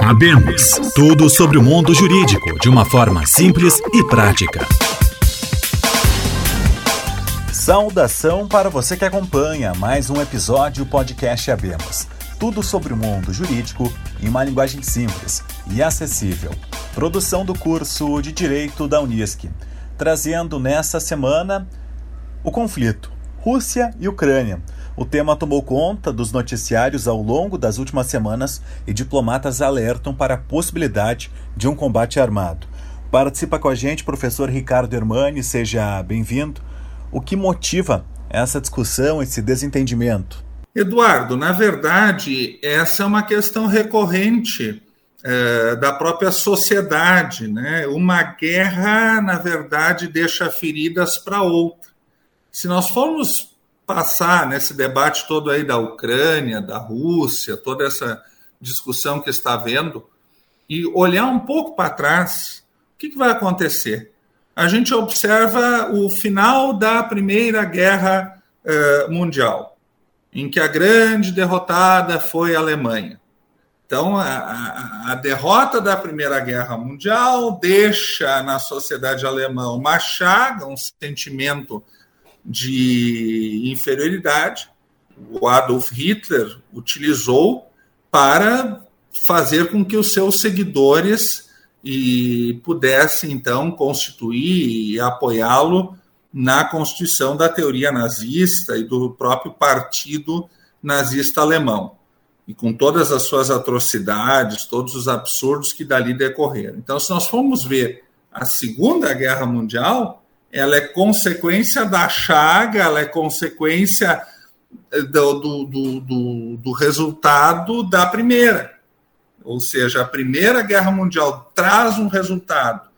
Abemos tudo sobre o mundo jurídico de uma forma simples e prática. Saudação para você que acompanha mais um episódio do podcast Abemos. Tudo sobre o mundo jurídico em uma linguagem simples e acessível. Produção do curso de Direito da Unisc, trazendo nessa semana o conflito Rússia e Ucrânia o tema tomou conta dos noticiários ao longo das últimas semanas e diplomatas alertam para a possibilidade de um combate armado. Participa com a gente professor Ricardo Hermani, seja bem-vindo. O que motiva essa discussão, esse desentendimento? Eduardo, na verdade, essa é uma questão recorrente é, da própria sociedade. Né? Uma guerra, na verdade, deixa feridas para outra. Se nós formos passar nesse debate todo aí da Ucrânia, da Rússia, toda essa discussão que está havendo, e olhar um pouco para trás, o que, que vai acontecer? A gente observa o final da Primeira Guerra uh, Mundial, em que a grande derrotada foi a Alemanha. Então, a, a, a, derrota da Primeira Guerra Mundial deixa na sociedade alemã uma chaga, um sentimento de inferioridade, o Adolf Hitler utilizou para fazer com que os seus seguidores e pudessem então constituir e apoiá-lo na constituição da teoria nazista e do próprio partido nazista alemão e com todas as suas atrocidades, todos os absurdos que dali decorreram. Então, se nós formos ver a Segunda Guerra Mundial, ela é consequência da chaga, ela é consequência eh, do, do, do, do, resultado da primeira. Ou seja, a Primeira Guerra Mundial traz um resultado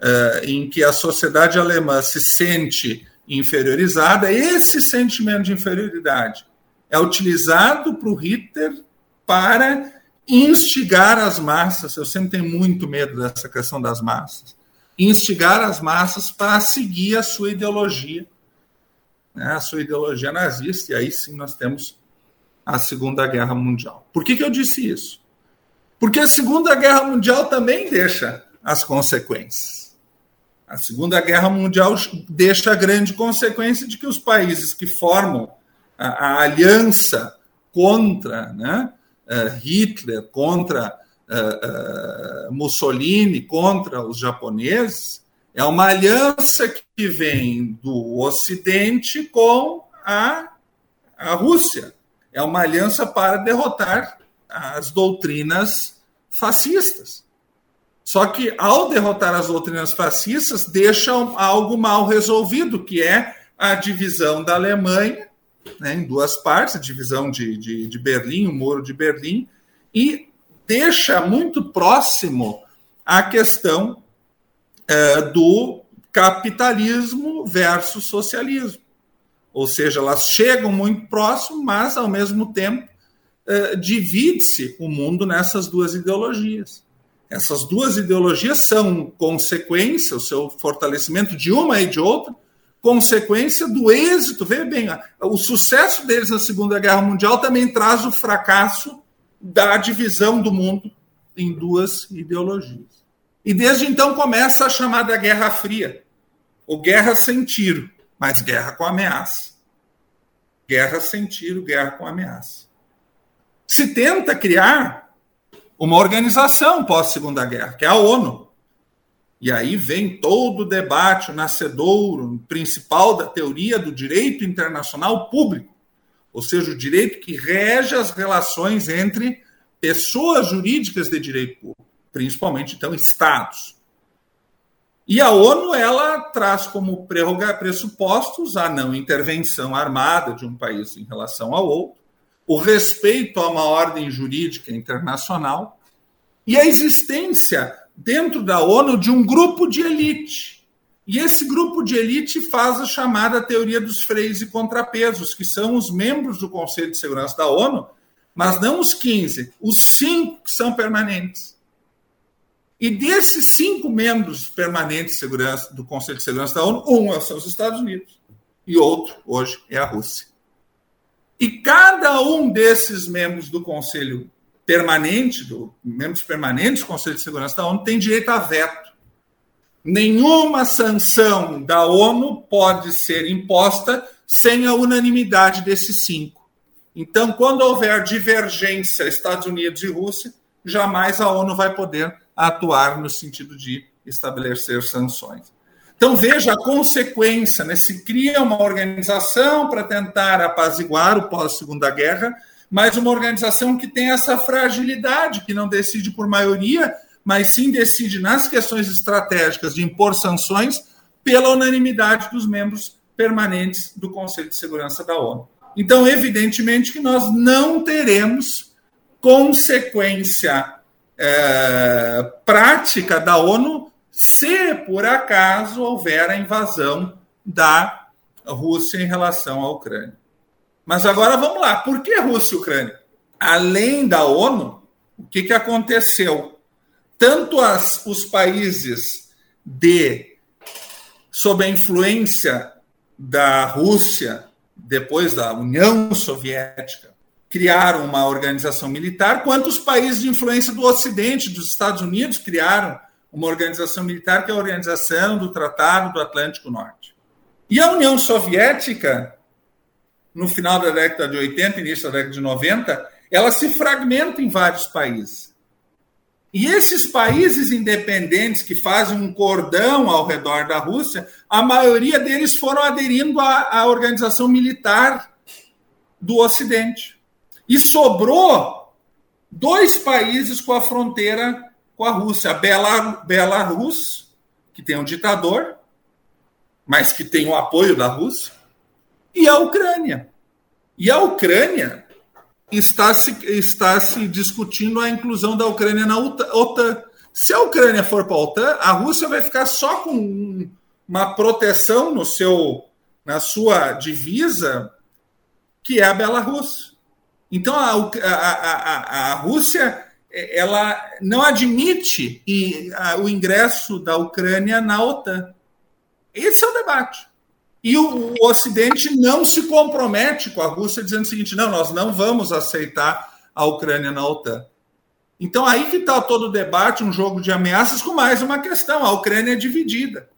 uh, em que a sociedade alemã se sente inferiorizada. Esse sentimento de inferioridade é utilizado para o Hitler para instigar as massas. Eu sempre tenho muito medo dessa questão das massas instigar as massas para seguir a sua ideologia, né, a sua ideologia nazista, e aí sim nós temos a Segunda Guerra Mundial. Por que, que eu disse isso? Porque a Segunda Guerra Mundial também deixa as consequências. A Segunda Guerra Mundial deixa a grande consequência de que os países que formam a, a aliança contra né, eh, Hitler, contra uh, uh, Mussolini contra os japoneses é uma aliança que vem do Ocidente com a, a Rússia. É uma aliança para derrotar as doutrinas fascistas. Só que, ao derrotar as doutrinas fascistas, deixam algo mal resolvido, que é a divisão da Alemanha né, em duas partes, a divisão de, de, de Berlim, o Muro de Berlim, e deixa muito próximo a questão é, do capitalismo versus socialismo. Ou seja, elas chegam muito próximo, mas, ao mesmo tempo, é, divide-se o mundo nessas duas ideologias. Essas duas ideologias são consequência, o seu fortalecimento de uma e de outra, consequência do êxito. Veja bem, o sucesso deles na Segunda Guerra Mundial também traz o fracasso da divisão do mundo em duas ideologias. E desde então começa a chamada Guerra Fria, ou guerra sem tiro, mas guerra com ameaça. Guerra sem tiro, guerra com ameaça. Se tenta criar uma organização pós-segunda guerra, que é a ONU. E aí vem todo o debate, o nascedouro principal da teoria do direito internacional público ou seja, o direito que rege as relações entre pessoas jurídicas de direito público, principalmente, então, estados. E a ONU ela traz como pressupostos a não intervenção armada de um país em relação ao outro, o respeito a uma ordem jurídica internacional e a existência dentro da ONU de um grupo de elite e esse grupo de elite faz a chamada teoria dos freios e contrapesos, que são os membros do Conselho de Segurança da ONU, mas não os 15, os cinco que são permanentes. E desses cinco membros permanentes do Conselho de Segurança da ONU, um são os Estados Unidos e outro, hoje, é a Rússia. E cada um desses membros do Conselho permanente, do, membros permanentes do Conselho de Segurança da ONU, têm direito a veto. Nenhuma sanção da ONU pode ser imposta sem a unanimidade desses cinco. Então, quando houver divergência Estados Unidos e Rússia, jamais a ONU vai poder atuar no sentido de estabelecer sanções. Então, veja a consequência: né? se cria uma organização para tentar apaziguar o pós-segunda guerra, mas uma organização que tem essa fragilidade, que não decide por maioria, mas sim decide nas questões estratégicas de impor sanções pela unanimidade dos membros permanentes do Conselho de Segurança da ONU. Então, evidentemente que nós não teremos consequência é, prática da ONU se por acaso houver a invasão da Rússia em relação à Ucrânia. Mas agora vamos lá, por que Rússia e Ucrânia? Além da ONU, o que, que aconteceu? Tanto as, os países de sob a influência da Rússia, depois da União Soviética, criaram uma organização militar, quanto os países de influência do Ocidente, dos Estados Unidos, criaram uma organização militar que é a Organização do Tratado do Atlântico Norte. E a União Soviética, no final da década de 80, início da década de 90, ela se fragmenta em vários países. E esses países independentes que fazem um cordão ao redor da Rússia, a maioria deles foram aderindo à, à organização militar do Ocidente. E sobrou dois países com a fronteira com a Rússia. A Belarus, que tem um ditador, mas que tem o apoio da Rússia, e a Ucrânia. E a Ucrânia está se, está se discutindo a inclusão da Ucrânia na OTAN. Se a Ucrânia for para a OTAN, a Rússia vai ficar só com uma proteção no seu, na sua divisa, que é a Belarus. Então a, a, a, a Rússia ela não admite o ingresso da Ucrânia na OTAN. Esse é o debate. E o, o, Ocidente não se compromete com a Rússia dizendo o seguinte: não, nós não vamos aceitar a Ucrânia na OTAN. Então aí que está todo o debate, um jogo de ameaças com mais uma questão: a Ucrânia é dividida.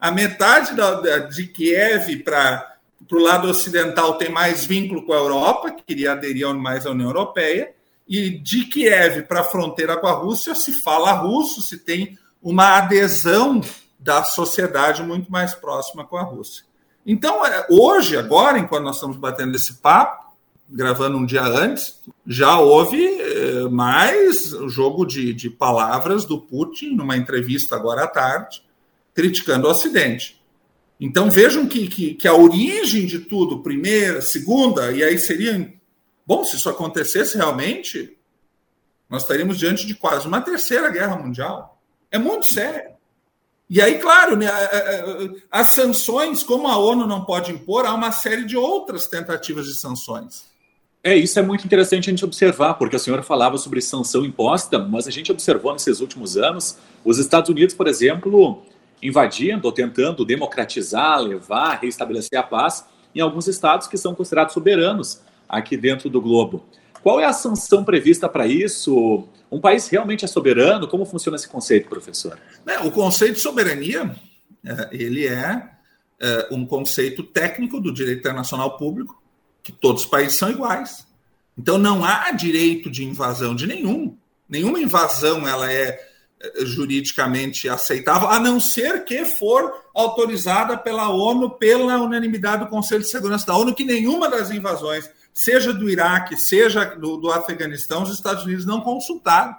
A metade da, de Kiev para o lado ocidental tem mais vínculo com a Europa, que queria aderir mais à União Europeia, e de Kiev para a fronteira com a Rússia se fala russo, se tem uma adesão da sociedade muito mais próxima com a Rússia. Então, é, hoje, agora, enquanto nós estamos batendo esse papo, gravando um dia antes, já houve é, mais jogo de, de palavras do Putin numa entrevista agora à tarde, criticando o Ocidente. Então vejam que, que, que, a origem de tudo, primeira, segunda, e aí seria Bom, se isso acontecesse realmente, nós estaríamos diante de quase uma terceira guerra mundial. É muito sério. E aí, claro, né, as sanções, como a ONU não pode impor, há uma série de outras tentativas de sanções. É, isso é muito interessante a gente observar, porque a senhora falava sobre sanção imposta, mas a gente observou nesses últimos anos os Estados Unidos, por exemplo, invadindo ou tentando democratizar, levar, reestabelecer a paz em alguns estados que são considerados soberanos aqui dentro do globo. Qual é a sanção prevista para isso? Um país realmente é soberano? Como funciona esse conceito, professor? É, o conceito de soberania é, ele é, é um conceito técnico do direito internacional público, que todos os países são iguais. Então não há direito de invasão de nenhum. Nenhuma invasão ela é juridicamente aceitável, a não ser que for autorizada pela ONU pela unanimidade do Conselho de Segurança da ONU, que nenhuma das invasões seja do Iraque, seja do, do Afeganistão, os Estados Unidos não consultaram,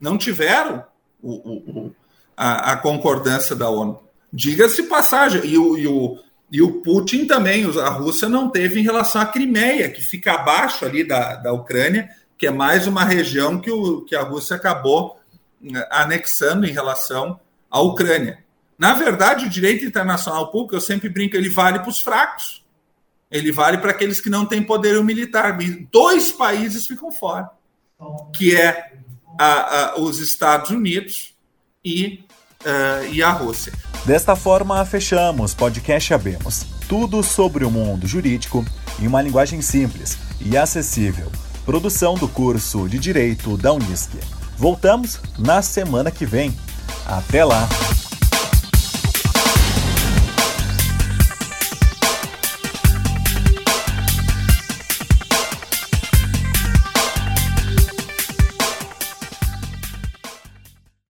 não tiveram o, o, a, a, concordância da ONU. Diga-se passagem, e o, e, o, e o Putin também, a Rússia não teve em relação à Crimeia, que fica abaixo ali da, da Ucrânia, que é mais uma região que, o, que a Rússia acabou eh, anexando em relação à Ucrânia. Na verdade, o direito internacional público, eu sempre brinco, ele vale para os fracos. Ele vale para aqueles que não têm poder militar. Dois países ficam fora, que é a, a, os Estados Unidos e, uh, e a Rússia. Desta forma, fechamos podcast Abemos. Tudo sobre o mundo jurídico em uma linguagem simples e acessível. produção do curso de Direito da Unisc. Voltamos na semana que vem. Até lá!